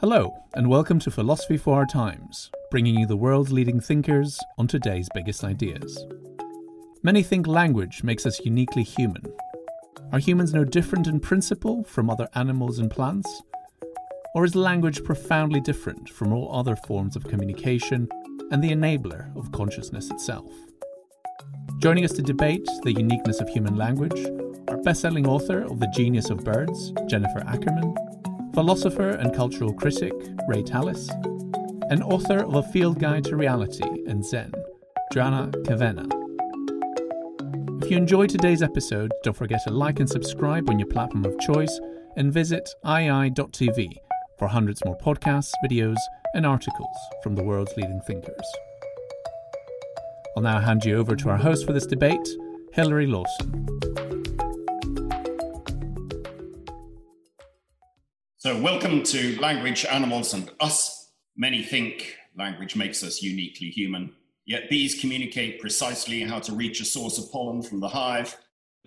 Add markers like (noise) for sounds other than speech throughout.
Hello, and welcome to Philosophy for Our Times, bringing you the world's leading thinkers on today's biggest ideas. Many think language makes us uniquely human. Are humans no different in principle from other animals and plants? Or is language profoundly different from all other forms of communication and the enabler of consciousness itself? Joining us to debate the uniqueness of human language are best-selling author of The Genius of Birds, Jennifer Ackerman, philosopher and cultural critic Ray Tallis, and author of A Field Guide to Reality and Zed, Joanna Kavenna. If you enjoyed today's episode, don't forget to like and subscribe on your platform of choice and visit IAI.tv for hundreds more podcasts, videos, and articles from the world's leading thinkers. I'll now hand you over to our host for this debate, Hilary Lawson. So, welcome to Language, Animals, and Us. Many think language makes us uniquely human, yet bees communicate precisely how to reach a source of pollen from the hive,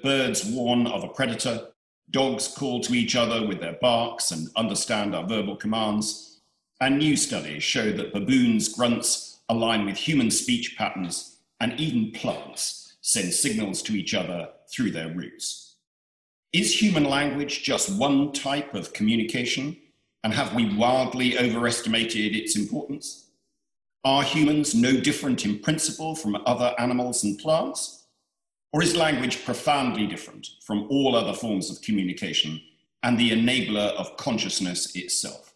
birds warn of a predator, dogs call to each other with their barks and understand our verbal commands, and new studies show that baboons' grunts align with human speech patterns, and even plants send signals to each other through their roots. Is human language just one type of communication? And have we wildly overestimated its importance? Are humans no different in principle from other animals and plants? Or is language profoundly different from all other forms of communication and the enabler of consciousness itself?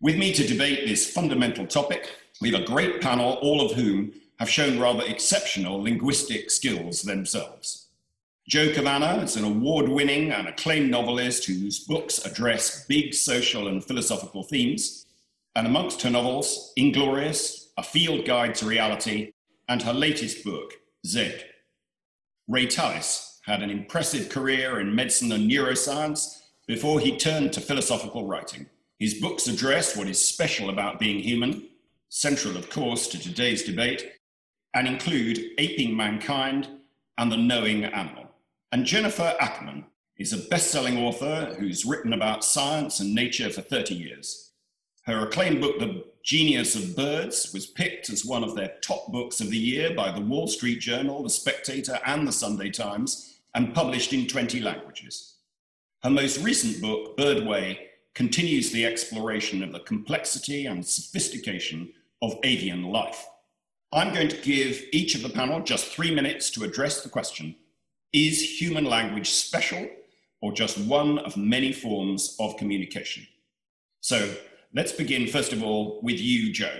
With me to debate this fundamental topic, we have a great panel, all of whom have shown rather exceptional linguistic skills themselves. Jo Kavenna is an award winning and acclaimed novelist whose books address big social and philosophical themes. And amongst her novels, Inglorious, A Field Guide to Reality, and her latest book, Zed. Ray Tallis had an impressive career in medicine and neuroscience before he turned to philosophical writing. His books address what is special about being human, central, of course, to today's debate, and include Aping Mankind and The Knowing Animal. And Jennifer Ackerman is a best selling author who's written about science and nature for 30 years. Her acclaimed book, The Genius of Birds, was picked as one of their top books of the year by the Wall Street Journal, The Spectator, and the Sunday Times, and published in 20 languages. Her most recent book, Birdway, continues the exploration of the complexity and sophistication of avian life. I'm going to give each of the panel just three minutes to address the question is human language special or just one of many forms of communication? So let's begin, first of all, with you, Jo.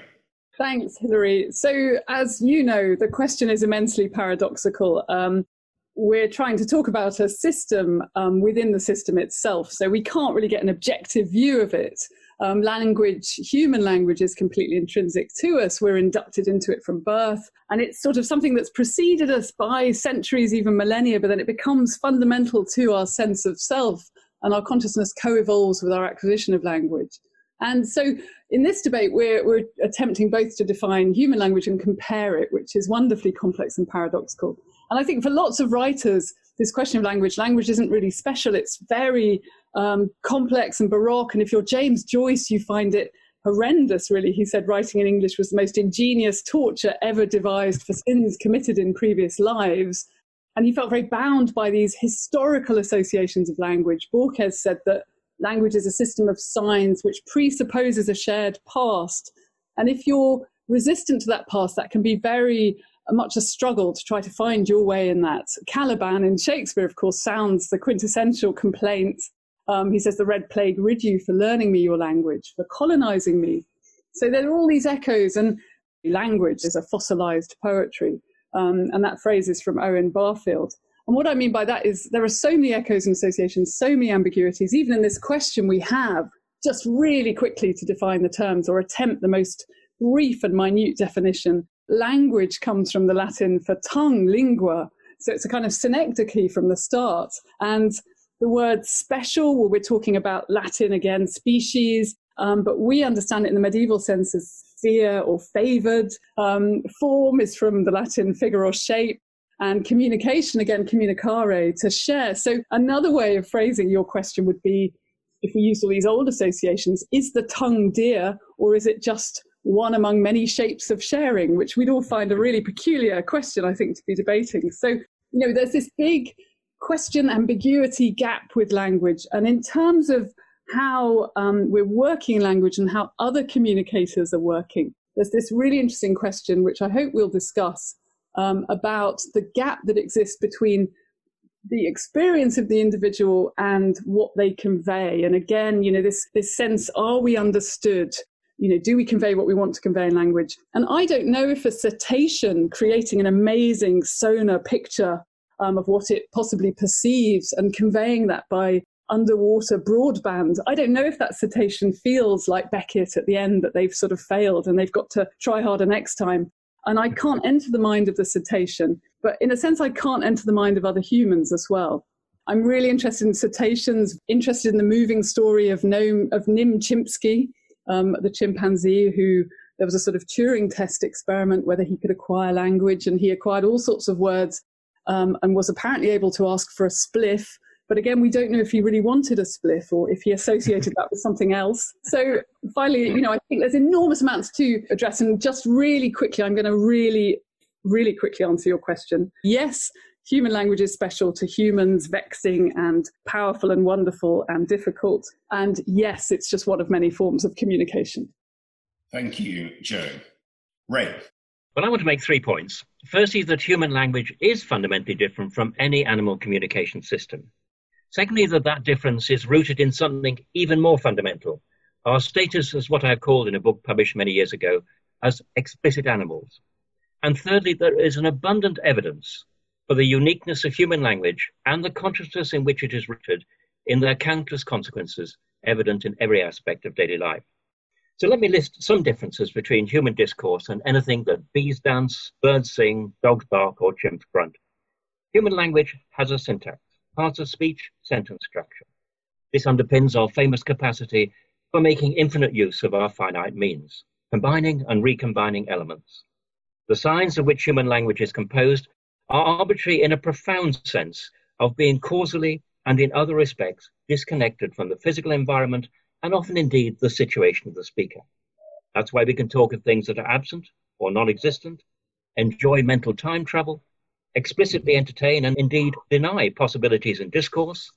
Thanks, Hilary. So, as you know, the question is immensely paradoxical. Um, we're trying to talk about a system um, within the system itself, so we can't really get an objective view of it. Um, language, human language, is completely intrinsic to us. We're inducted into it from birth. And it's sort of something that's preceded us by centuries, even millennia, but then it becomes fundamental to our sense of self. And our consciousness co evolves with our acquisition of language. And so in this debate, we're, we're attempting both to define human language and compare it, which is wonderfully complex and paradoxical. And I think for lots of writers, this question of language, language isn't really special. It's very um, complex and baroque. And if you're James Joyce, you find it horrendous, really. He said writing in English was the most ingenious torture ever devised for sins committed in previous lives. And he felt very bound by these historical associations of language. Borges said that language is a system of signs which presupposes a shared past. And if you're resistant to that past, that can be very much a struggle to try to find your way in that. Caliban in Shakespeare, of course, sounds the quintessential complaint um, he says, The Red Plague rid you for learning me your language, for colonizing me. So there are all these echoes, and language is a fossilized poetry. Um, and that phrase is from Owen Barfield. And what I mean by that is there are so many echoes and associations, so many ambiguities, even in this question we have, just really quickly to define the terms or attempt the most brief and minute definition. Language comes from the Latin for tongue, lingua. So it's a kind of synecdoche from the start. And the word special, well, we're talking about Latin again, species, um, but we understand it in the medieval sense as sphere or favored. Um, form is from the Latin figure or shape. And communication, again, communicare, to share. So another way of phrasing your question would be if we use all these old associations, is the tongue dear or is it just one among many shapes of sharing, which we'd all find a really peculiar question, I think, to be debating. So, you know, there's this big question ambiguity gap with language. And in terms of how um, we're working language and how other communicators are working, there's this really interesting question, which I hope we'll discuss, um, about the gap that exists between the experience of the individual and what they convey. And again, you know, this, this sense, are we understood? You know, do we convey what we want to convey in language? And I don't know if a cetacean creating an amazing sonar picture um, of what it possibly perceives and conveying that by underwater broadband. I don't know if that cetacean feels like Beckett at the end that they've sort of failed and they've got to try harder next time. And I can't enter the mind of the cetacean, but in a sense, I can't enter the mind of other humans as well. I'm really interested in cetaceans, interested in the moving story of, Noam, of Nim Chimpsky, um, the chimpanzee who there was a sort of Turing test experiment whether he could acquire language, and he acquired all sorts of words um, and was apparently able to ask for a spliff. But again, we don't know if he really wanted a spliff or if he associated that with something else. So finally, you know, I think there's enormous amounts to address. And just really quickly, I'm going to really, really quickly answer your question. Yes, human language is special to humans, vexing and powerful and wonderful and difficult. And yes, it's just one of many forms of communication. Thank you, Jo. Ray. Well, I want to make three points. Firstly, that human language is fundamentally different from any animal communication system. Secondly, that that difference is rooted in something even more fundamental our status as what I called in a book published many years ago as explicit animals. And thirdly, there is an abundant evidence for the uniqueness of human language and the consciousness in which it is rooted in their countless consequences evident in every aspect of daily life. So let me list some differences between human discourse and anything that bees dance, birds sing, dogs bark, or chimps grunt. Human language has a syntax, parts of speech, sentence structure. This underpins our famous capacity for making infinite use of our finite means, combining and recombining elements. The signs of which human language is composed are arbitrary in a profound sense of being causally and in other respects disconnected from the physical environment and often indeed the situation of the speaker. That's why we can talk of things that are absent or non existent, enjoy mental time travel, explicitly entertain and indeed deny possibilities in discourse.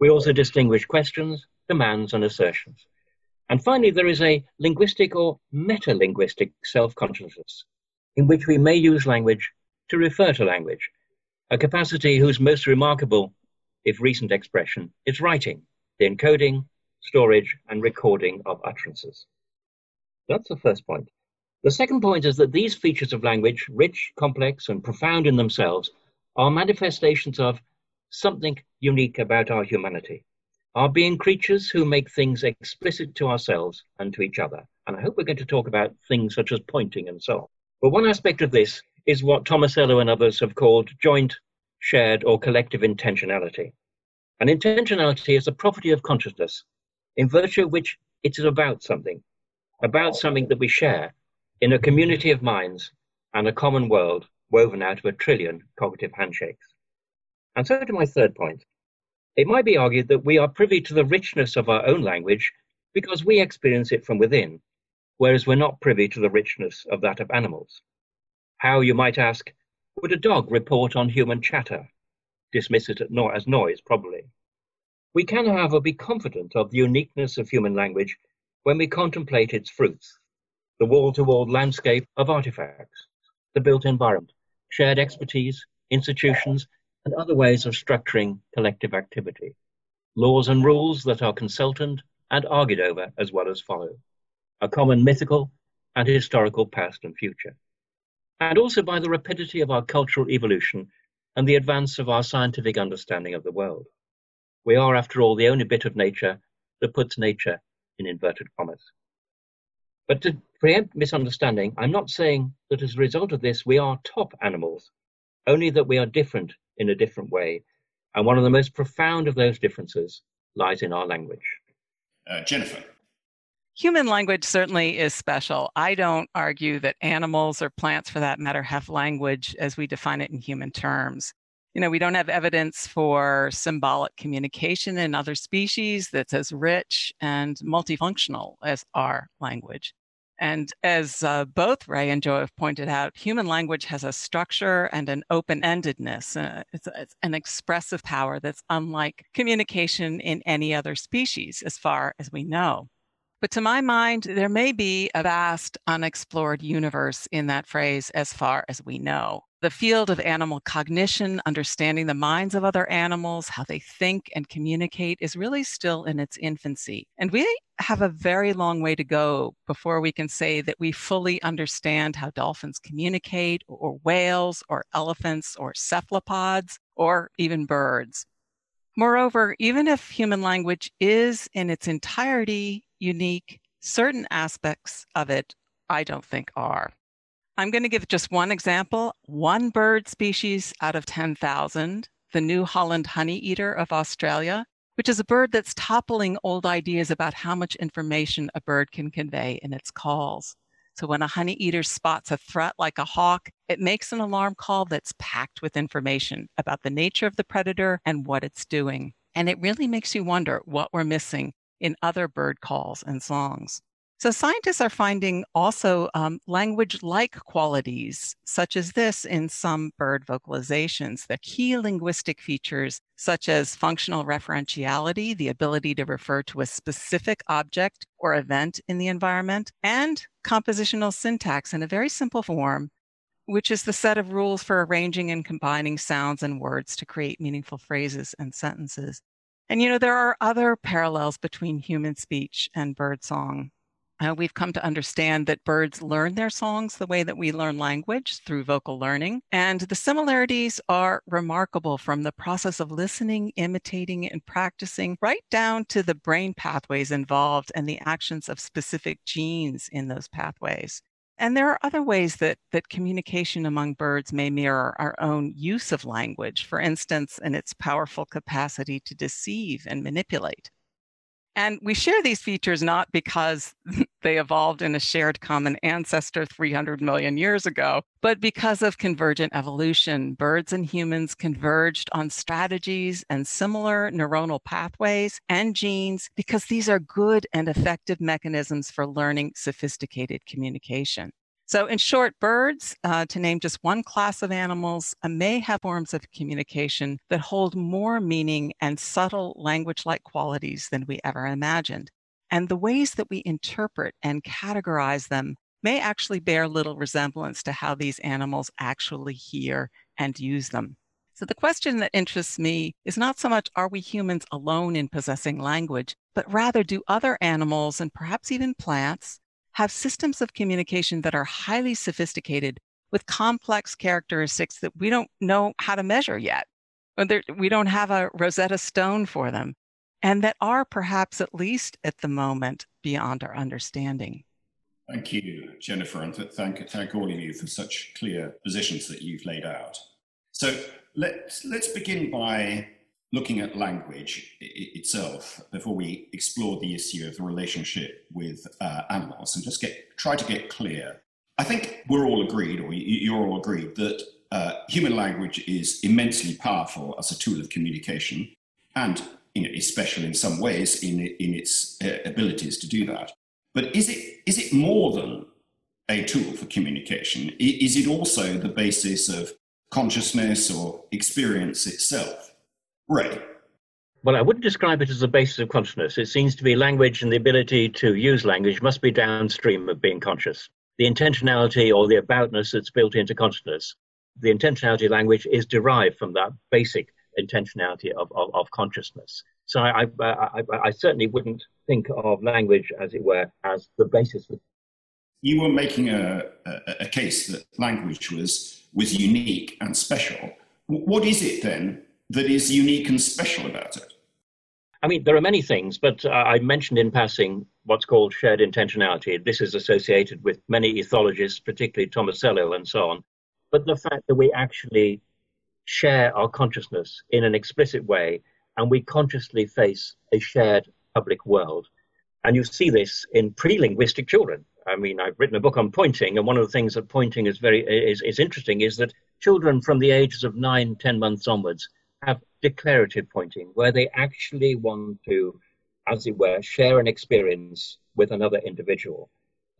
We also distinguish questions, demands, and assertions. And finally, there is a linguistic or meta linguistic self consciousness in which we may use language to refer to language, a capacity whose most remarkable, if recent expression, is writing, the encoding, storage, and recording of utterances. That's the first point. The second point is that these features of language, rich, complex, and profound in themselves, are manifestations of something unique about our humanity, our being creatures who make things explicit to ourselves and to each other. And I hope we're going to talk about things such as pointing and so on. But one aspect of this is what Tomasello and others have called joint, shared, or collective intentionality. And intentionality is a property of consciousness in virtue of which it is about something, about something that we share in a community of minds and a common world woven out of a trillion cognitive handshakes. And so to my third point. It might be argued that we are privy to the richness of our own language because we experience it from within, whereas we're not privy to the richness of that of animals. How, you might ask, would a dog report on human chatter? Dismiss it as noise, probably. We can, however, be confident of the uniqueness of human language when we contemplate its fruits, the wall-to-wall landscape of artifacts, the built environment, shared expertise, institutions, and other ways of structuring collective activity, laws and rules that are consulted and argued over as well as followed, a common mythical and historical past and future, and also by the rapidity of our cultural evolution and the advance of our scientific understanding of the world. We are, after all, the only bit of nature that puts nature in inverted commas. But to preempt misunderstanding, I'm not saying that as a result of this we are top animals, only that we are different in a different way. And one of the most profound of those differences lies in our language. Uh, Jennifer. Human language certainly is special. I don't argue that animals or plants, for that matter, have language as we define it in human terms. You know, we don't have evidence for symbolic communication in other species that's as rich and multifunctional as our language. And as uh, both Ray and Jo have pointed out, human language has a structure and an open endedness. Uh, it's, it's, an expressive power that's unlike communication in any other species, as far as we know. But to my mind, there may be a vast unexplored universe in that phrase, as far as we know. The field of animal cognition, understanding the minds of other animals, how they think and communicate, is really still in its infancy. And we have a very long way to go before we can say that we fully understand how dolphins communicate, or whales, or elephants, or cephalopods, or even birds. Moreover, even if human language is in its entirety unique, certain aspects of it I don't think are. I'm going to give just one example. One bird species out of 10,000, the New Holland honeyeater of Australia, which is a bird that's toppling old ideas about how much information a bird can convey in its calls. So when a honeyeater spots a threat like a hawk, it makes an alarm call that's packed with information about the nature of the predator and what it's doing. And it really makes you wonder what we're missing in other bird calls and songs. So scientists are finding also um, language-like qualities, such as this in some bird vocalizations, the key linguistic features such as functional referentiality, the ability to refer to a specific object or event in the environment, and compositional syntax in a very simple form, which is the set of rules for arranging and combining sounds and words to create meaningful phrases and sentences. And you know, there are other parallels between human speech and bird song. Uh, we've come to understand that birds learn their songs the way that we learn language through vocal learning. And the similarities are remarkable from the process of listening, imitating, and practicing right down to the brain pathways involved and the actions of specific genes in those pathways. And there are other ways that, that communication among birds may mirror our own use of language, for instance, in its powerful capacity to deceive and manipulate. And we share these features not because (laughs) they evolved in a shared common ancestor 300 million years ago, but because of convergent evolution. Birds and humans converged on strategies and similar neuronal pathways and genes because these are good and effective mechanisms for learning sophisticated communication. So, in short, birds, uh, to name just one class of animals, uh, may have forms of communication that hold more meaning and subtle language like qualities than we ever imagined. And the ways that we interpret and categorize them may actually bear little resemblance to how these animals actually hear and use them. So, the question that interests me is not so much are we humans alone in possessing language, but rather do other animals and perhaps even plants have systems of communication that are highly sophisticated with complex characteristics that we don't know how to measure yet. We don't have a Rosetta Stone for them, and that are perhaps, at least at the moment, beyond our understanding. Thank you, Jennifer, and thank, thank all of you for such clear positions that you've laid out. So let's, let's begin by looking at language itself before we explore the issue of the relationship with uh, animals and just get try to get clear. I think we're all agreed, or you're all agreed, that uh, human language is immensely powerful as a tool of communication, and you know, in some ways in in its uh, abilities to do that. But is it is it more than a tool for communication? Is it also the basis of consciousness or experience itself? Right. Well, I wouldn't describe it as a basis of consciousness. It seems to be language and the ability to use language must be downstream of being conscious. The intentionality or the aboutness that's built into consciousness, the intentionality language is derived from that basic intentionality of, of, of consciousness. So I, I, I, I, certainly wouldn't think of language, as it were, as the basis. Of... You were making a, a, a case that language was, was unique and special What is it then that is unique and special about it? I mean, there are many things, but uh, I mentioned in passing what's called shared intentionality. This is associated with many ethologists, particularly Tomasello and so on. But the fact that we actually share our consciousness in an explicit way and we consciously face a shared public world. And you see this in pre-linguistic children. I mean, I've written a book on pointing, and one of the things that pointing is very is, is interesting is that children from the ages of nine, ten months onwards have declarative pointing, where they actually want to, as it were, share an experience with another individual.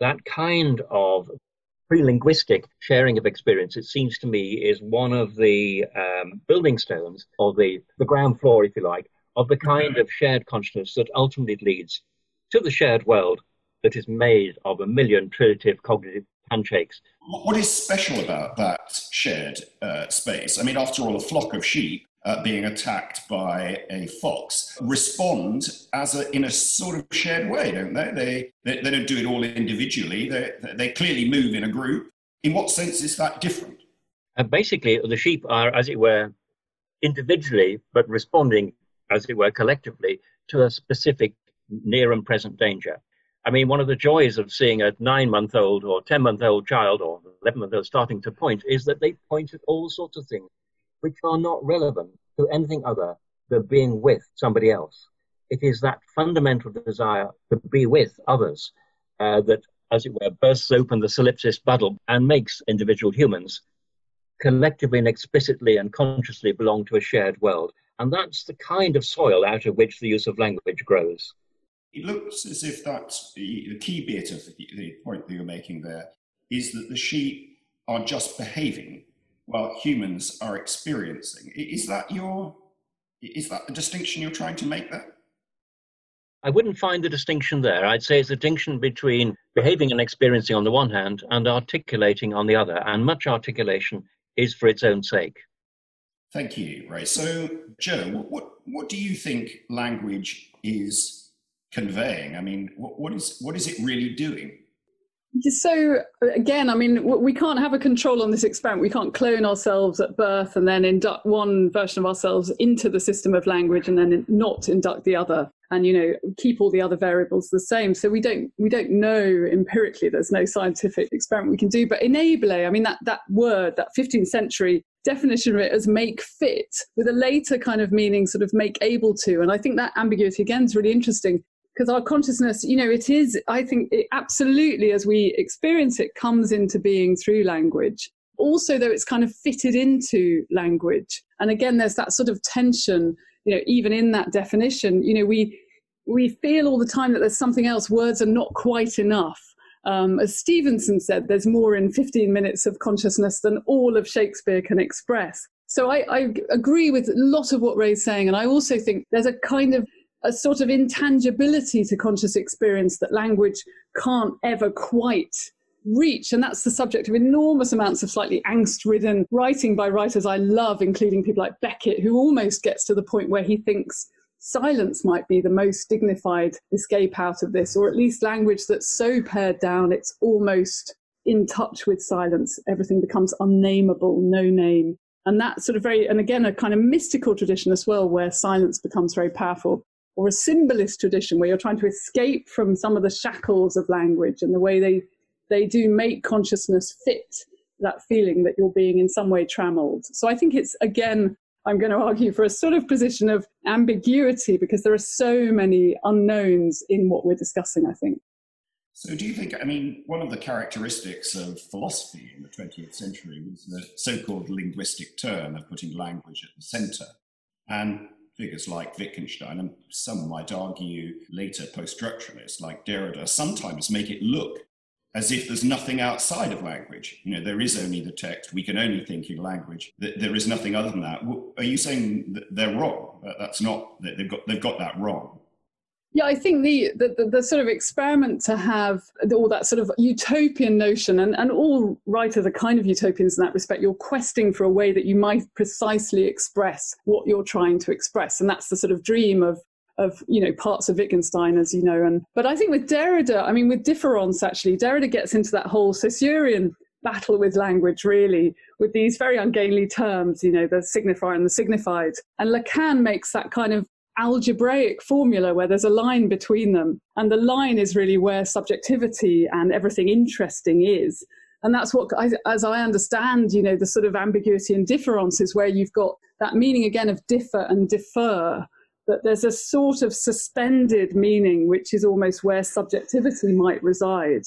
That kind of pre-linguistic sharing of experience, it seems to me, is one of the um, building stones, or the, the ground floor, if you like, of the kind of shared consciousness that ultimately leads to the shared world that is made of a million trilative cognitive handshakes. What is special about that shared uh, space? I mean, after all, a flock of sheep uh, being attacked by a fox respond as a, in a sort of shared way, don't they? They, they, they don't do it all individually. They, they clearly move in a group. In what sense is that different? Uh, basically, the sheep are, as it were, individually, but responding, as it were, collectively to a specific near and present danger. I mean, one of the joys of seeing a nine month old or 10 month old child or 11 month old starting to point is that they point at all sorts of things which are not relevant to anything other than being with somebody else. It is that fundamental desire to be with others uh, that, as it were, bursts open the solipsist bubble and makes individual humans collectively and explicitly and consciously belong to a shared world. And that's the kind of soil out of which the use of language grows. It looks as if that's the, key bit of the point that you're making there is that the sheep are just behaving while humans are experiencing. Is that your is that the distinction you're trying to make there? I wouldn't find the distinction there. I'd say it's a distinction between behaving and experiencing on the one hand and articulating on the other, and much articulation is for its own sake. Thank you, Ray. So, Jo, what, what do you think language is conveying? I mean, what, what, is, what is it really doing? So again, I mean, we can't have a control on this experiment. We can't clone ourselves at birth and then induct one version of ourselves into the system of language and then not induct the other, and you know keep all the other variables the same. So we don't we don't know empirically. There's no scientific experiment we can do. But enable, I mean, that that word, that 15th century definition of it as make fit with a later kind of meaning, sort of make able to. And I think that ambiguity again is really interesting because our consciousness, you know, it is, I think, it absolutely, as we experience it, comes into being through language. Also, though, it's kind of fitted into language. And again, there's that sort of tension, you know, even in that definition, you know, we, we feel all the time that there's something else, words are not quite enough. Um, as Stevenson said, there's more in 15 minutes of consciousness than all of Shakespeare can express. So I, I agree with a lot of what Ray's saying. And I also think there's a kind of a sort of intangibility to conscious experience that language can't ever quite reach. And that's the subject of enormous amounts of slightly angst ridden writing by writers I love, including people like Beckett, who almost gets to the point where he thinks silence might be the most dignified escape out of this, or at least language that's so pared down it's almost in touch with silence. Everything becomes unnameable, no name. And that sort of very, and again, a kind of mystical tradition as well, where silence becomes very powerful or a symbolist tradition where you're trying to escape from some of the shackles of language and the way they, they do make consciousness fit that feeling that you're being in some way trammeled. So I think it's, again, I'm going to argue for a sort of position of ambiguity because there are so many unknowns in what we're discussing, I think. So, do you think, I mean, one of the characteristics of philosophy in the 20th century was the so called linguistic turn of putting language at the center. And figures like Wittgenstein, and some might argue later post structuralists like Derrida, sometimes make it look as if there's nothing outside of language. You know, there is only the text. We can only think in language. There is nothing other than that. Are you saying that they're wrong? That's not. They've got. They've got that wrong. Yeah, I think the, the, the, the, sort of experiment to have all that sort of utopian notion, and, and all writers are kind of utopians in that respect. You're questing for a way that you might precisely express what you're trying to express. And that's the sort of dream of of you know parts of Wittgenstein, as you know. And but I think with Derrida, I mean with difference actually, Derrida gets into that whole Saussurean battle with language, really, with these very ungainly terms, you know, the signifier and the signified. And Lacan makes that kind of algebraic formula where there's a line between them. And the line is really where subjectivity and everything interesting is. And that's what, as I understand, you know, the sort of ambiguity and difference is where you've got that meaning again of differ and defer. That there's a sort of suspended meaning, which is almost where subjectivity might reside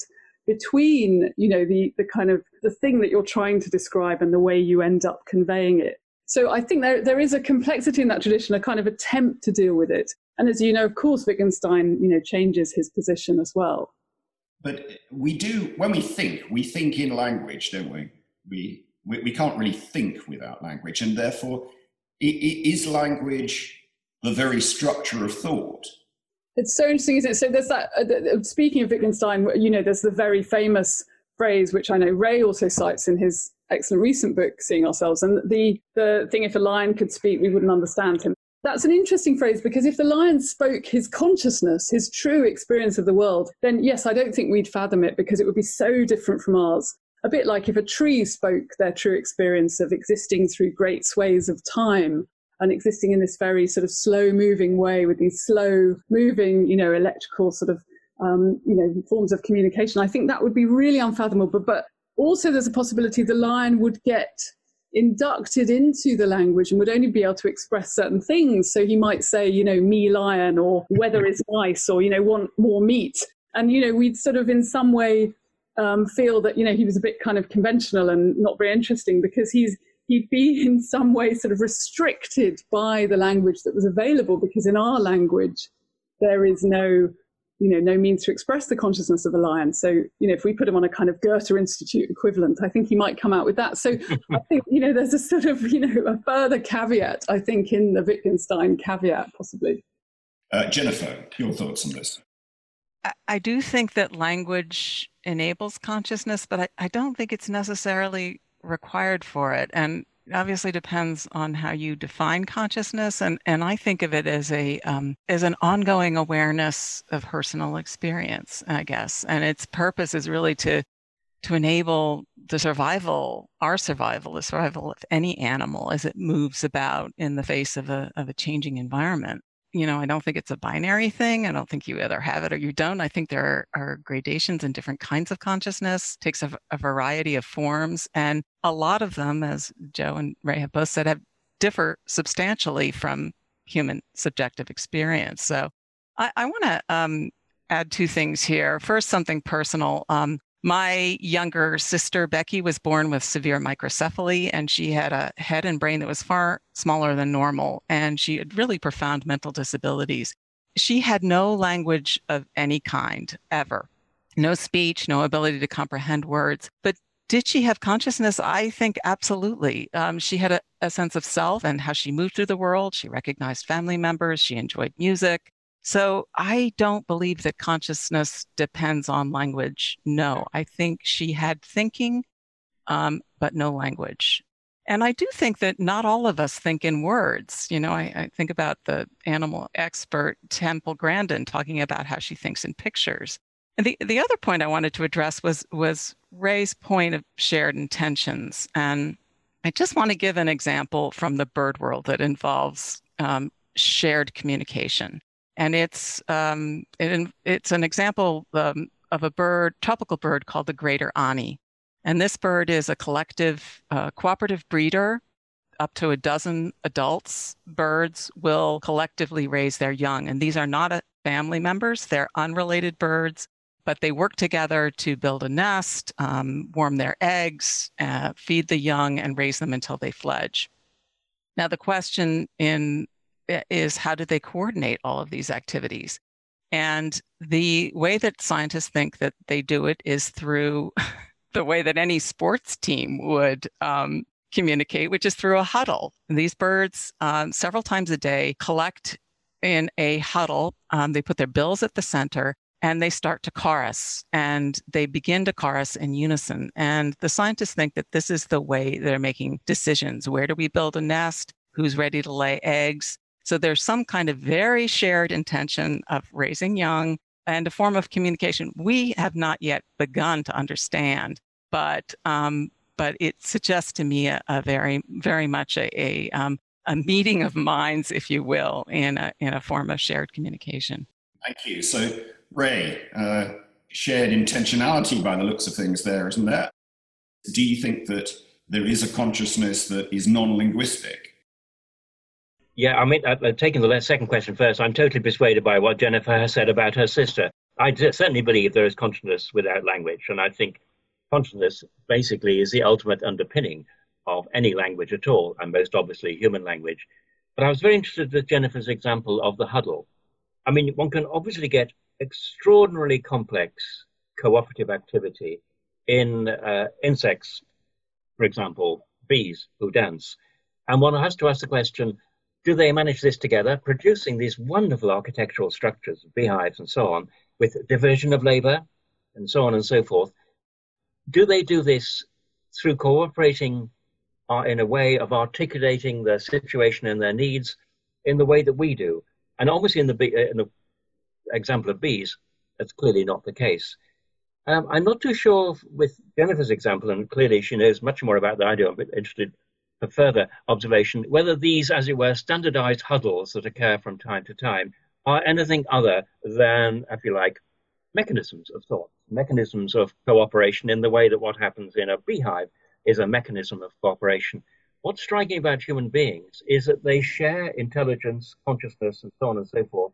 between, you know, the, the kind of the thing that you're trying to describe and the way you end up conveying it. So I think there, there is a complexity in that tradition, a kind of attempt to deal with it. And as you know, of course, Wittgenstein, you know, changes his position as well. But we do, when we think, we think in language, don't we? We, we, we can't really think without language. And therefore, is language the very structure of thought? It's so interesting, isn't it? So there's that, uh, speaking of Wittgenstein, you know, there's the very famous phrase, which I know Ray also cites in his excellent recent book, Seeing Ourselves. And the, the thing, if a lion could speak, we wouldn't understand him. That's an interesting phrase because if the lion spoke his consciousness, his true experience of the world, then yes, I don't think we'd fathom it because it would be so different from ours. A bit like if a tree spoke their true experience of existing through great sways of time and existing in this very sort of slow moving way with these slow moving, you know, electrical sort of, um, you know, forms of communication. I think that would be really unfathomable. But, but also there's a possibility the lion would get inducted into the language and would only be able to express certain things. So he might say, you know, me lion or weather is nice or, you know, want more meat. And, you know, we'd sort of in some way um, feel that, you know, he was a bit kind of conventional and not very interesting because he's, he'd be (laughs) in some way sort of restricted by the language that was available because in our language, there is no you know, no means to express the consciousness of a lion. So, you know, if we put him on a kind of Goethe Institute equivalent, I think he might come out with that. So I (laughs) think, you know, there's a sort of, you know, a further caveat, I think, in the Wittgenstein caveat, possibly. Uh, Jennifer, your thoughts on this? I do think that language enables consciousness, but I, I don't think it's necessarily required for it. And obviously depends on how you define consciousness and and i think of it as a um, as an ongoing awareness of personal experience i guess and its purpose is really to to enable the survival our survival the survival of any animal as it moves about in the face of a of a changing environment you know, I don't think it's a binary thing. I don't think you either have it or you don't. I think there are, are gradations in different kinds of consciousness, takes a, a, variety of forms. And a lot of them, as Jo and Ray have both said, have differ substantially from human subjective experience. So I, I want to um, add two things here. First, something personal. Um, my younger sister, Becky, was born with severe microcephaly, and she had a head and brain that was far smaller than normal, and she had really profound mental disabilities. She had no language of any kind ever no speech, no ability to comprehend words. But did she have consciousness? I think absolutely. Um, she had a, a sense of self and how she moved through the world. She recognized family members. She enjoyed music. So I don't believe that consciousness depends on language. No, I think she had thinking, um, but no language. And I do think that not all of us think in words. You know, I, I, think about the animal expert Temple Grandin talking about how she thinks in pictures. And the, the other point I wanted to address was was Ray's point of shared intentions. And I just want to give an example from the bird world that involves um, shared communication and it's um, it, it's an example um, of a bird, tropical bird called the greater ani. And this bird is a collective, uh, cooperative breeder. Up to a dozen adults, birds will collectively raise their young. And these are not a, family members, they're unrelated birds, but they work together to build a nest, um, warm their eggs, uh, feed the young, and raise them until they fledge. Now, the question in is how do they coordinate all of these activities? And the way that scientists think that they do it is through (laughs) the way that any sports team would um, communicate, which is through a huddle. And these birds, um, several times a day, collect in a huddle. Um, they put their bills at the center and they start to chorus and they begin to chorus in unison. And the scientists think that this is the way they're making decisions. Where do we build a nest? Who's ready to lay eggs? So there's some kind of very shared intention of raising young and a form of communication we have not yet begun to understand. but um, but it suggests to me a, a very very much a a, um, a meeting of minds, if you will, in a in a form of shared communication. Thank you. So, Ray, uh, shared intentionality by the looks of things, there isn't there? Do you think that there is a consciousness that is non-linguistic? Yeah, I mean, uh, uh taking the second question first, I'm totally persuaded by what Jennifer has said about her sister. I certainly believe there is consciousness without language, and I think consciousness basically is the ultimate underpinning of any language at all, and most obviously human language. But I was very interested with Jennifer's example of the huddle. I mean, one can obviously get extraordinarily complex cooperative activity in uh, insects, for example, bees who dance. And one has to ask the question do they manage this together, producing these wonderful architectural structures, beehives and so on, with division of labor and so on and so forth? Do they do this through cooperating uh, in a way of articulating their situation and their needs in the way that we do? And obviously, in the, uh, in the example of bees, that's clearly not the case. Um, I'm not too sure with Jennifer's example, and clearly she knows much more about that I do. I'm interested for further observation whether these, as it were, standardized huddles that occur from time to time are anything other than, if you like, mechanisms of thought, mechanisms of cooperation in the way that what happens in a beehive is a mechanism of cooperation. What's striking about human beings is that they share intelligence, consciousness, and so on and so forth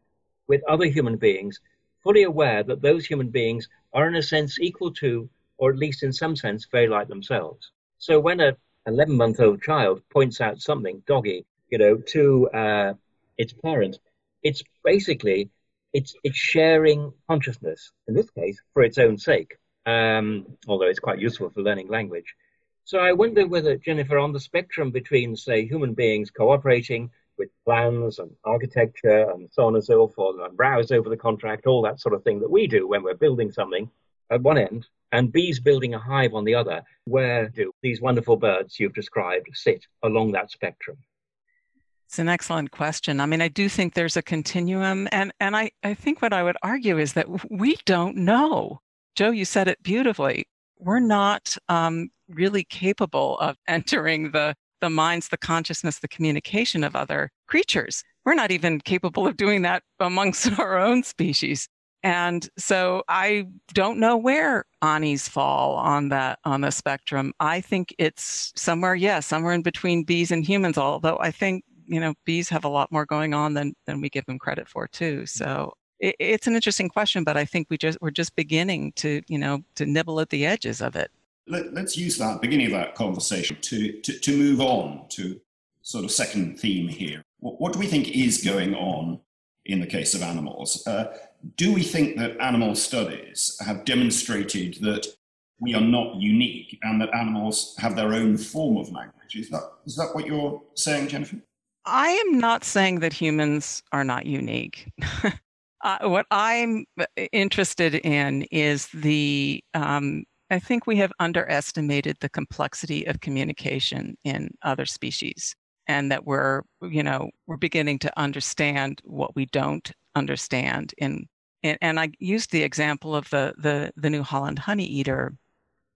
with other human beings, fully aware that those human beings are, in a sense, equal to, or at least in some sense, very like themselves. So when a 11 month old child points out something doggy, you know, to uh, its parent, it's basically it's it's sharing consciousness in this case for its own sake um, although it's quite useful for learning language. So i wonder whether jennifer on the spectrum between say human beings cooperating with plans and architecture and so on and so forth and browse over the contract all that sort of thing that we do when we're building something at one end and bees building a hive on the other where do these wonderful birds you've described sit along that spectrum it's an excellent question. I mean, I do think there's a continuum. And, and I, I think what I would argue is that we don't know. Jo, you said it beautifully. We're not um, really capable of (laughs) entering the, the minds, the consciousness, the communication of other creatures. We're not even capable of doing that amongst (laughs) our own species. And so I don't know where Anis fall on that on the spectrum. I think it's somewhere, yes, yeah, somewhere in between bees and humans, although I think you know, bees have a lot more going on than than we give them credit for too. Mm. So it, it's an interesting question, but I think we just we're just beginning to you know to nibble at the edges of it. Let, us use that beginning of that conversation to, to to move on to sort of second theme here. What, what do we think is going on in the case of animals? Uh, do we think that animal studies have demonstrated that we are not unique and that animals have their own form of language? Is that, is that what you're saying, Jennifer? I am not saying that humans are not unique. (laughs) uh, what I'm interested in is the, um, I think we have underestimated the complexity of communication in other species and that we're, you know, we're beginning to understand what we don't understand in, in and I used the example of the, the, the New Holland honey eater,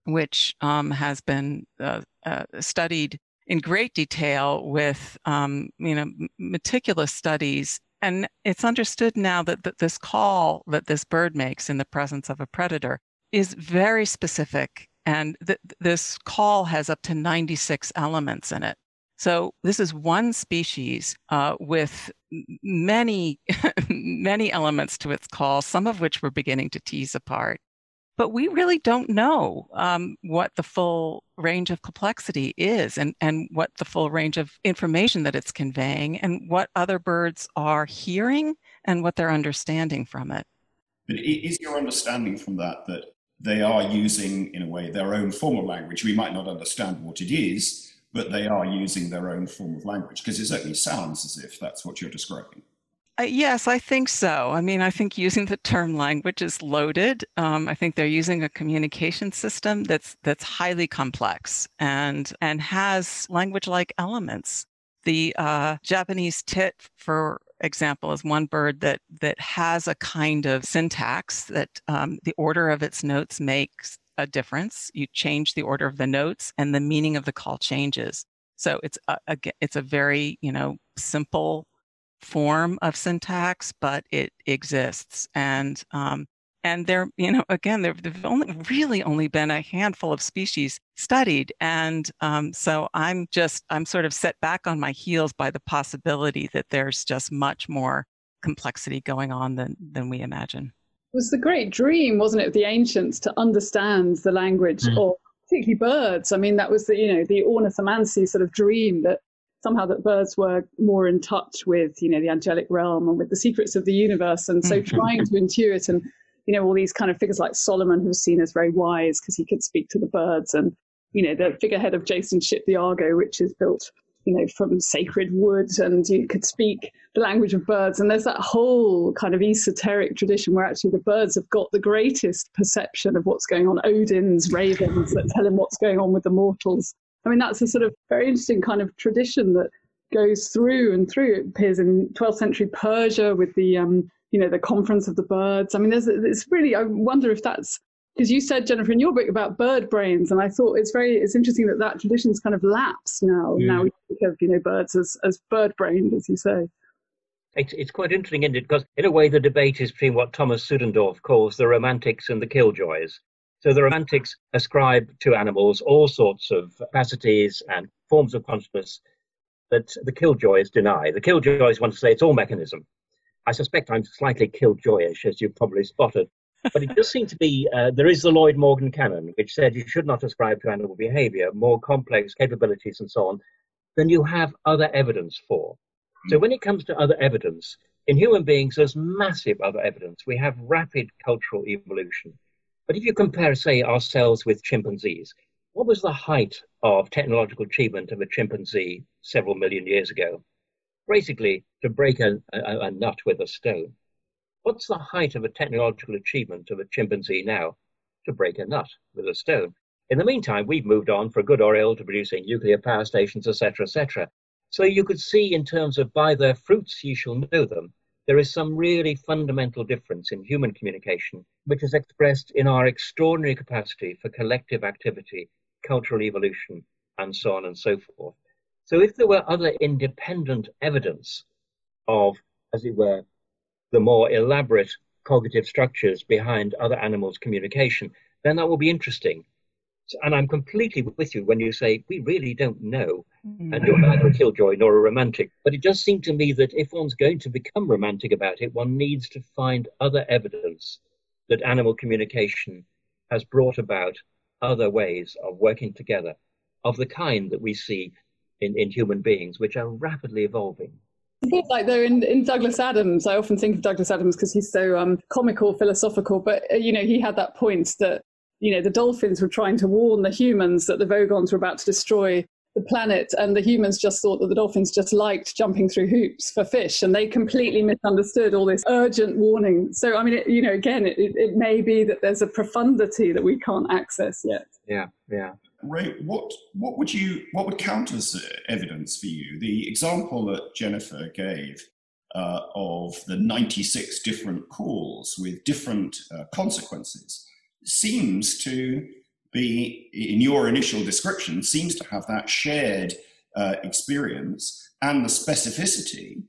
which um, has been uh, uh, studied in great detail with um, you know meticulous studies. And it's understood now that, that this call that this bird makes in the presence of a predator is very specific and th- this call has up to 96 elements in it. So this is one species uh, with many (laughs) many elements to its call some of which we're beginning to tease apart but we really don't know um, what the full range of complexity is and, and what the full range of information that it's conveying and what other birds are hearing and what they're understanding from it. But is your understanding from that that they are using, in a way, their own form of language? We might not understand what it is, but they are using their own form of language because it certainly sounds as if that's what you're describing. Uh, yes, I think so. I mean, I think using the term language is loaded. Um, I think they're using a communication system that's that's highly complex and and has language-like elements. The uh, Japanese tit, for example, is one bird that that has a kind of syntax that um, the order of its notes makes a difference. You change the order of the notes, and the meaning of the call changes. So it's a, a it's a very you know simple form of syntax, but it exists. And um, and there, you know, again, there have only really only been a handful of species studied, and um, so I'm just I'm sort of set back on my heels by the possibility that there's just much more complexity going on than than we imagine. It was the great dream, wasn't it, of the ancients to understand the language mm. of particularly birds. I mean, that was the you know the ornithomancy sort of dream that somehow that birds were more in touch with you know the angelic realm and with the secrets of the universe, and so mm-hmm. trying to intuit and you know, all these kind of figures like Solomon, who's seen as very wise because he could speak to the birds, and you know, the figurehead of Jason's ship, the Argo, which is built, you know, from sacred wood, and you could speak the language of birds. And there's that whole kind of esoteric tradition where actually the birds have got the greatest perception of what's going on. Odin's ravens that tell him what's going on with the mortals. I mean, that's a sort of very interesting kind of tradition that goes through and through. It appears in 12th century Persia with the um, you know, the conference of the birds. I mean, there's it's really. I wonder if that's because you said Jennifer in your book about bird brains, and I thought it's very it's interesting that that tradition's kind of lapsed now. Mm. Now we think of you know birds as as bird brained, as you say. It's, it's quite interesting, isn't it? Because in a way, the debate is between what Thomas Suddendorf calls the romantics and the killjoys. So the romantics ascribe to animals all sorts of capacities and forms of consciousness that the killjoys deny. The killjoys want to say it's all mechanism. I suspect I'm slightly killjoyish, as you've probably spotted. But it does seem to be uh, there is the Lloyd Morgan canon, which said you should not ascribe to animal behavior more complex capabilities and so on than you have other evidence for. So when it comes to other evidence, in human beings, there's massive other evidence. We have rapid cultural evolution. But if you compare, say, ourselves with chimpanzees, what was the height of technological achievement of a chimpanzee several million years ago? basically to break a, a, a nut with a stone. What's the height of a technological achievement of a chimpanzee now? To break a nut with a stone. In the meantime, we've moved on for good or ill to producing nuclear power stations, etc., etc. So you could see, in terms of by their fruits ye shall know them, there is some really fundamental difference in human communication, which is expressed in our extraordinary capacity for collective activity, cultural evolution, and so on and so forth. So if there were other independent evidence of, as it were, the more elaborate cognitive structures behind other animals' communication, then that will be interesting. And I'm completely with you when you say we really don't know, mm-hmm. and you're neither a killjoy nor a romantic. But it does seem to me that if one's going to become romantic about it, one needs to find other evidence that animal communication has brought about other ways of working together of the kind that we see in, in human beings, which are rapidly evolving. Like though in, in Douglas Adams, I often think of Douglas Adams because he's so um, comical, philosophical. But uh, you know, he had that point that you know the dolphins were trying to warn the humans that the Vogons were about to destroy the planet, and the humans just thought that the dolphins just liked jumping through hoops for fish, and they completely misunderstood all this urgent warning. So, I mean, it, you know, again, it, it may be that there's a profundity that we can't access yet. Yeah, yeah. Ray, what what would you what would count as evidence for you? The example that Jennifer gave uh, of the 96 different calls with different uh, consequences seems to be, in your initial description, seems to have that shared uh, experience and the specificity,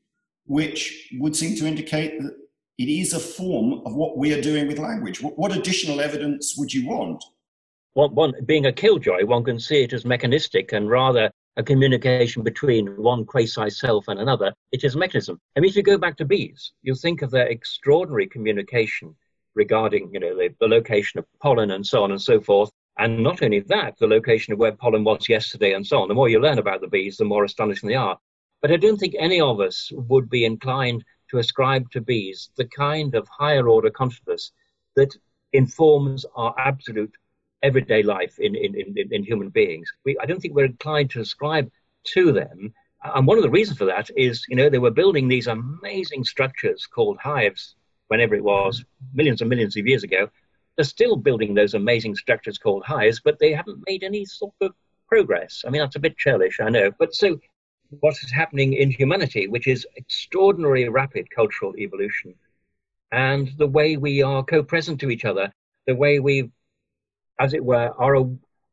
which would seem to indicate that it is a form of what we are doing with language. What, what additional evidence would you want? One, one being a killjoy, one can see it as mechanistic and rather a communication between one quasi self and another. It is a mechanism. I mean, if you go back to bees, you think of their extraordinary communication regarding, you know, the, the location of pollen and so on and so forth. And not only that, the location of where pollen was yesterday and so on. The more you learn about the bees, the more astonishing they are. But I don't think any of us would be inclined to ascribe to bees the kind of higher order consciousness that informs our absolute everyday life in, in, in, in human beings. We, I don't think we're inclined to ascribe to them. And one of the reasons for that is, you know, they were building these amazing structures called hives, whenever it was, millions and millions of years ago. They're still building those amazing structures called hives, but they haven't made any sort of progress. I mean, that's a bit churlish, I know. But so what is happening in humanity, which is extraordinary rapid cultural evolution, and the way we are co present to each other, the way we as it were, our,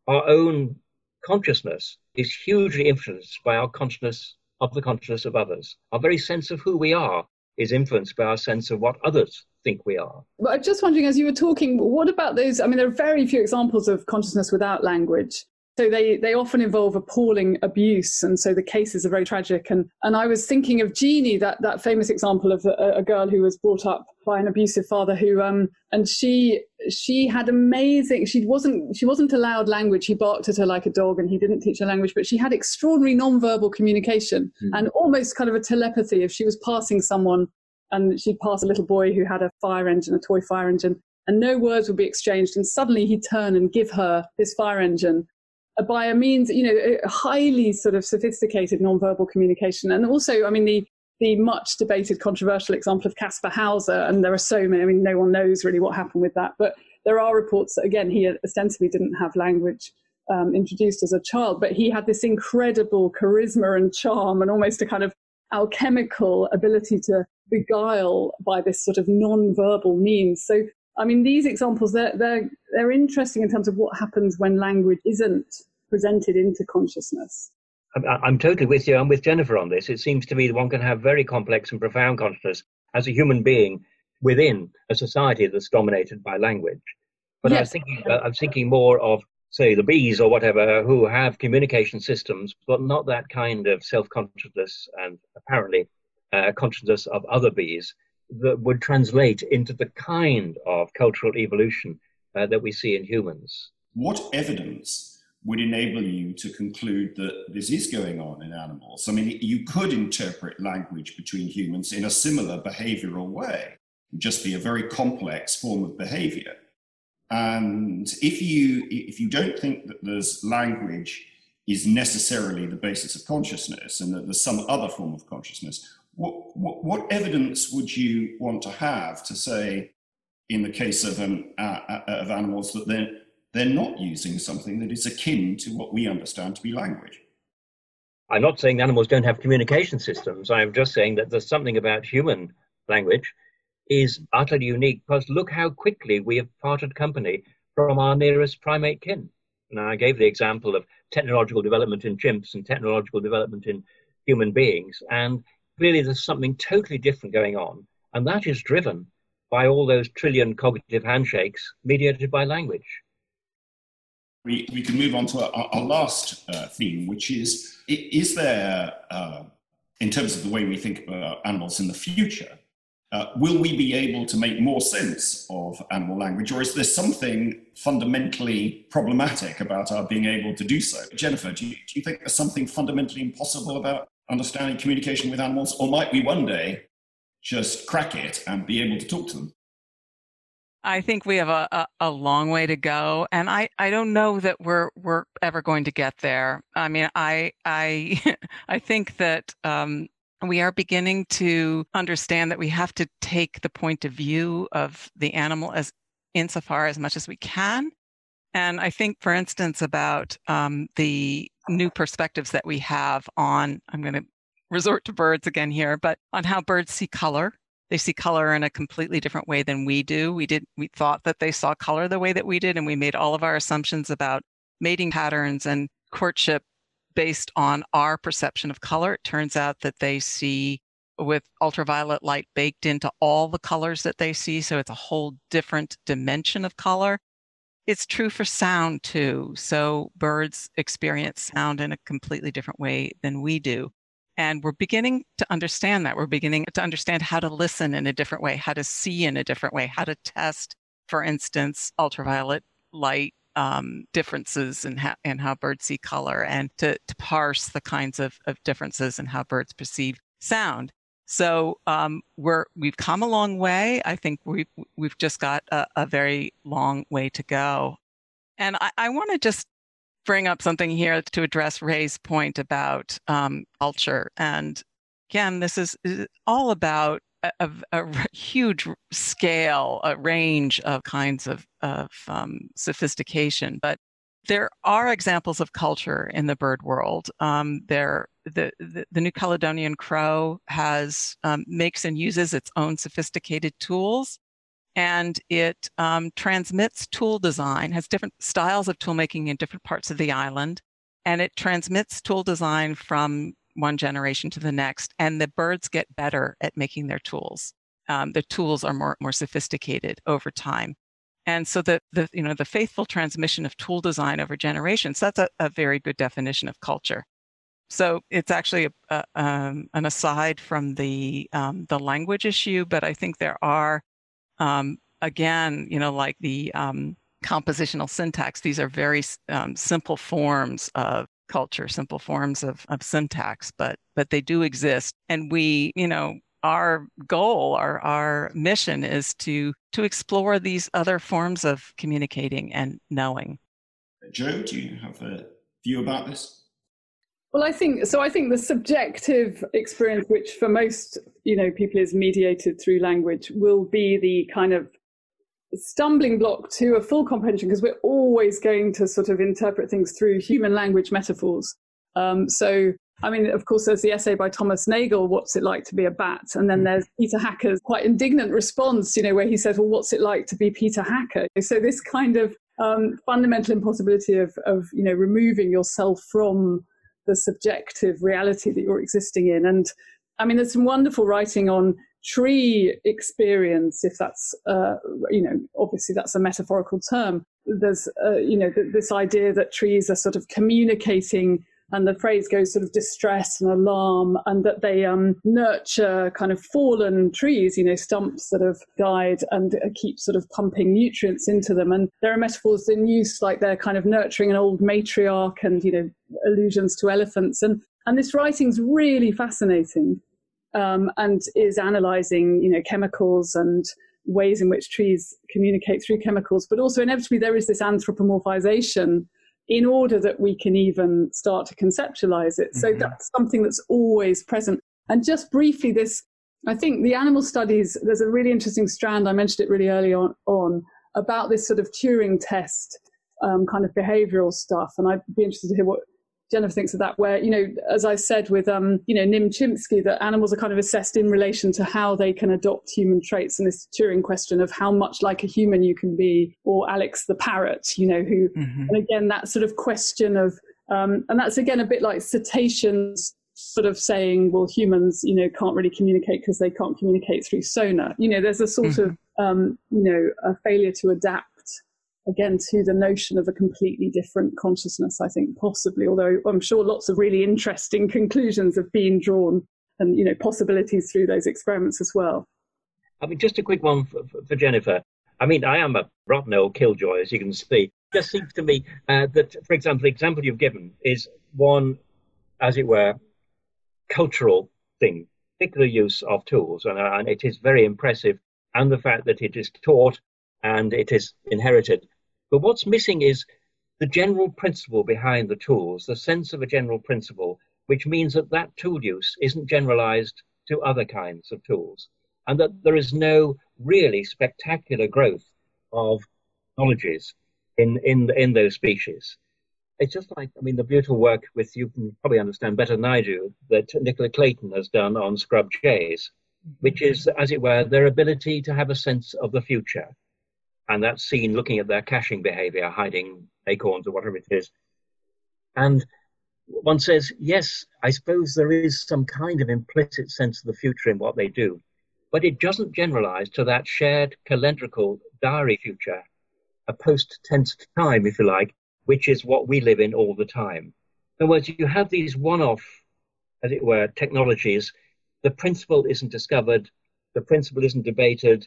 our own consciousness is hugely influenced by our consciousness of the consciousness of others. Our very sense of who we are is influenced by our sense of what others think we are. But I'm just wondering, as you were talking, what about those? I mean, there are very few examples of consciousness without language. So they, they often involve appalling abuse, and so the cases are very tragic. And and I was thinking of Genie, that that famous example of a, a girl who was brought up by an abusive father, who um and she she had amazing. She wasn't she wasn't allowed language. He barked at her like a dog, and he didn't teach her language. But she had extraordinary non-verbal communication mm. and almost kind of a telepathy. If she was passing someone, and she'd pass a little boy who had a fire engine, a toy fire engine, and no words would be exchanged, and suddenly he'd turn and give her this fire engine by a means, you know, highly sort of sophisticated nonverbal communication. And also, I mean, the, the much debated controversial example of Kaspar Hauser, and there are so many, I mean, no one knows really what happened with that, but there are reports that, again, he ostensibly didn't have language um, introduced as a child, but he had this incredible charisma and charm and almost a kind of alchemical ability to beguile by this sort of non-verbal means. So, I mean, these examples, they're, they're, they're interesting in terms of what happens when language isn't presented into consciousness. I'm totally with you. I'm with Jennifer on this. It seems to me that one can have very complex and profound consciousness as a human being within a society that's dominated by language. But yes. I was thinking, uh, I was thinking more of, say, the bees or whatever, who have communication systems, but not that kind of self-consciousness and apparently uh, consciousness of other bees that would translate into the kind of cultural evolution uh, that we see in humans. What evidence would enable you to conclude that this is going on in animals. I mean, you could interpret language between humans in a similar behavioral way, just be a very complex form of behavior. And if you if you don't think that there's language is necessarily the basis of consciousness and that there's some other form of consciousness, what, what, what evidence would you want to have to say, in the case of, um, uh, uh, of animals, that they're they're not using something that is akin to what we understand to be language. I'm not saying animals don't have communication systems. I'm just saying that there's something about human language is utterly unique because look how quickly we have parted company from our nearest primate kin. Now, I gave the example of technological development in chimps and technological development in human beings. And clearly, there's something totally different going on. And that is driven by all those trillion cognitive handshakes mediated by language we, we can move on to our, our last uh, theme, which is is there, uh, in terms of the way we think about animals in the future, uh, will we be able to make more sense of animal language, or is there something fundamentally problematic about our being able to do so? Jennifer, do you, do you think there's something fundamentally impossible about understanding communication with animals, or might we one day just crack it and be able to talk to them? I think we have a, a, a, long way to go, and I, I don't know that we're we're ever going to get there. I mean, I I (laughs) I think that um, we are beginning to understand that we have to take the point of view of the animal as insofar as much as we can. And I think, for instance, about um, the new perspectives that we have on. I'm going to resort to birds again here, but on how birds see color they see color in a completely different way than we do. We did we thought that they saw color the way that we did, and we made all of our assumptions about mating patterns and courtship based on our perception of color. It turns out that they see with ultraviolet light baked into all the colors that they see. So it's a whole different dimension of color. It's true for sound too. So birds experience sound in a completely different way than we do. And we're beginning to understand that. We're beginning to understand how to listen in a different way, how to see in a different way, how to test, for instance, ultraviolet light um, differences in how, in how birds see color and to, to parse the kinds of, of differences in how birds perceive sound. So um, we're we've come a long way. I think we've we've just got a, a very long way to go. And I, I want to just bring up something here to address Ray's point about um, culture. And again, this is, is all about a, a, a, huge scale, a range of kinds of, of um, sophistication. But there are examples of culture in the bird world. Um, there, the, the, the, New Caledonian crow has um, makes and uses its own sophisticated tools and it um, transmits tool design, has different styles of tool making in different parts of the island, and it transmits tool design from one generation to the next. And the birds get better at making their tools. Um, the tools are more more sophisticated over time. And so the, the you know the faithful transmission of tool design over generations that's a, a very good definition of culture. So it's actually a, a, um, an aside from the um, the language issue, but I think there are um, again you know like the um, compositional syntax. These are very um, simple forms of culture, simple forms of, of syntax, but but they do exist, and we you know our goal, our our mission is to to explore these other forms of communicating and knowing. Jo, do you have a view about this? Well, I think so. I think the subjective experience, which for most you know people is mediated through language, will be the kind of stumbling block to a full comprehension because we're always going to sort of interpret things through human language metaphors. Um, so I mean, of course, there's the essay by Thomas Nagel, What's It Like to Be a Bat? And then hmm. there's Peter Hacker's quite indignant response, you know, where he says, Well, what's it like to be Peter Hacker? So this kind of um, fundamental impossibility of, of, you know, removing yourself from the subjective reality that you're existing in. And I mean, there's some wonderful writing on tree experience, if that's, uh, you know, obviously that's a metaphorical term. There's, uh, you know, th- this idea that trees are sort of communicating and the phrase goes sort of distress and alarm, and that they um, nurture kind of fallen trees, you know, stumps that have died, and keep sort of pumping nutrients into them. And there are metaphors in use like they're kind of nurturing an old matriarch, and you know, allusions to elephants. And and this writing's really fascinating, um, and is analysing you know chemicals and ways in which trees communicate through chemicals, but also inevitably there is this anthropomorphization in order that we can even start to conceptualize it. So mm-hmm. that's something that's always present. And just briefly, this, I think the animal studies, there's a really interesting strand, I mentioned it really early on, on about this sort of Turing test um, kind of behavioral stuff. And I'd be interested to hear what Jennifer thinks of that, where, you know, as I said with, um, you know, Nim Chimpsky, that animals are kind of assessed in relation to how they can adopt human traits. And this Turing question of how much like a human you can be, or Alex the parrot, you know, who, mm-hmm. and again, that sort of question of, um, and that's again a bit like cetaceans sort of saying, well, humans, you know, can't really communicate because they can't communicate through sonar. You know, there's a sort mm-hmm. of, um, you know, a failure to adapt again to the notion of a completely different consciousness, I think possibly, although I'm sure lots of really interesting conclusions have been drawn and, you know, possibilities through those experiments as well. I mean, just a quick one for, for Jennifer. I mean, I am a rotten old killjoy, as you can see. It just seems to me uh, that, for example, the example you've given is one, as it were, cultural thing, particular use of tools, and, uh, and it is very impressive. And the fact that it is taught and it is inherited. But what's missing is the general principle behind the tools, the sense of a general principle, which means that that tool use isn't generalized to other kinds of tools, and that there is no really spectacular growth of knowledges in, in, in those species. It's just like, I mean, the beautiful work with, you can probably understand better than I do, that Nicola Clayton has done on scrub jays, which is, as it were, their ability to have a sense of the future and that's seen looking at their caching behavior, hiding acorns or whatever it is. And one says, yes, I suppose there is some kind of implicit sense of the future in what they do, but it doesn't generalize to that shared calendrical diary future, a post tense time, if you like, which is what we live in all the time. In other words, you have these one off, as it were, technologies. The principle isn't discovered, the principle isn't debated,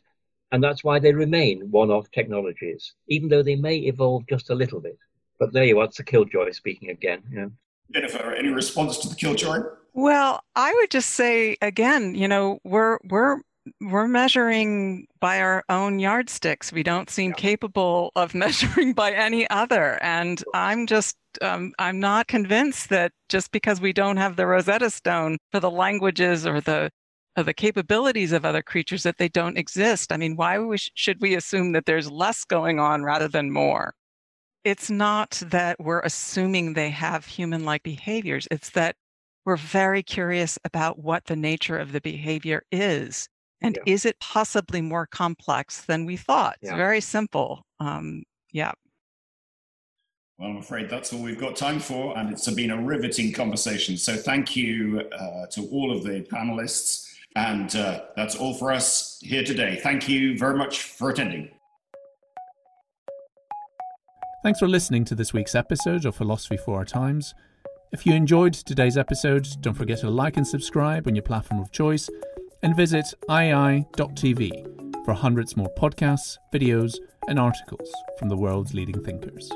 and that's why they remain one-off technologies, even though they may evolve just a little bit. But there you are, it's a killjoy speaking again. Yeah. Jennifer, any response to the killjoy? Well, I would just say again, you know, we're we're we're measuring by our own yardsticks. We don't seem yeah. capable of (laughs) measuring by any other. And I'm just, um, I'm not convinced that just because we don't have the Rosetta Stone for the languages or the of the capabilities of other creatures that they don't exist. I mean, why we sh- should we assume that there's less going on rather than more? It's not that we're assuming they have human like behaviors, it's that we're very curious about what the nature of the behavior is. And Yeah. is it possibly more complex than we thought? It's very simple. Um, yeah. Well, I'm afraid that's all we've got time for, and it's been a riveting conversation. So, thank you uh, to all of the panelists, and uh, that's all for us here today. Thank you very much for attending. Thanks for listening to this week's episode of Philosophy for Our Times. If you enjoyed today's episode, don't forget to like and subscribe on your platform of choice and visit iai.tv for hundreds more podcasts, videos, and articles from the world's leading thinkers.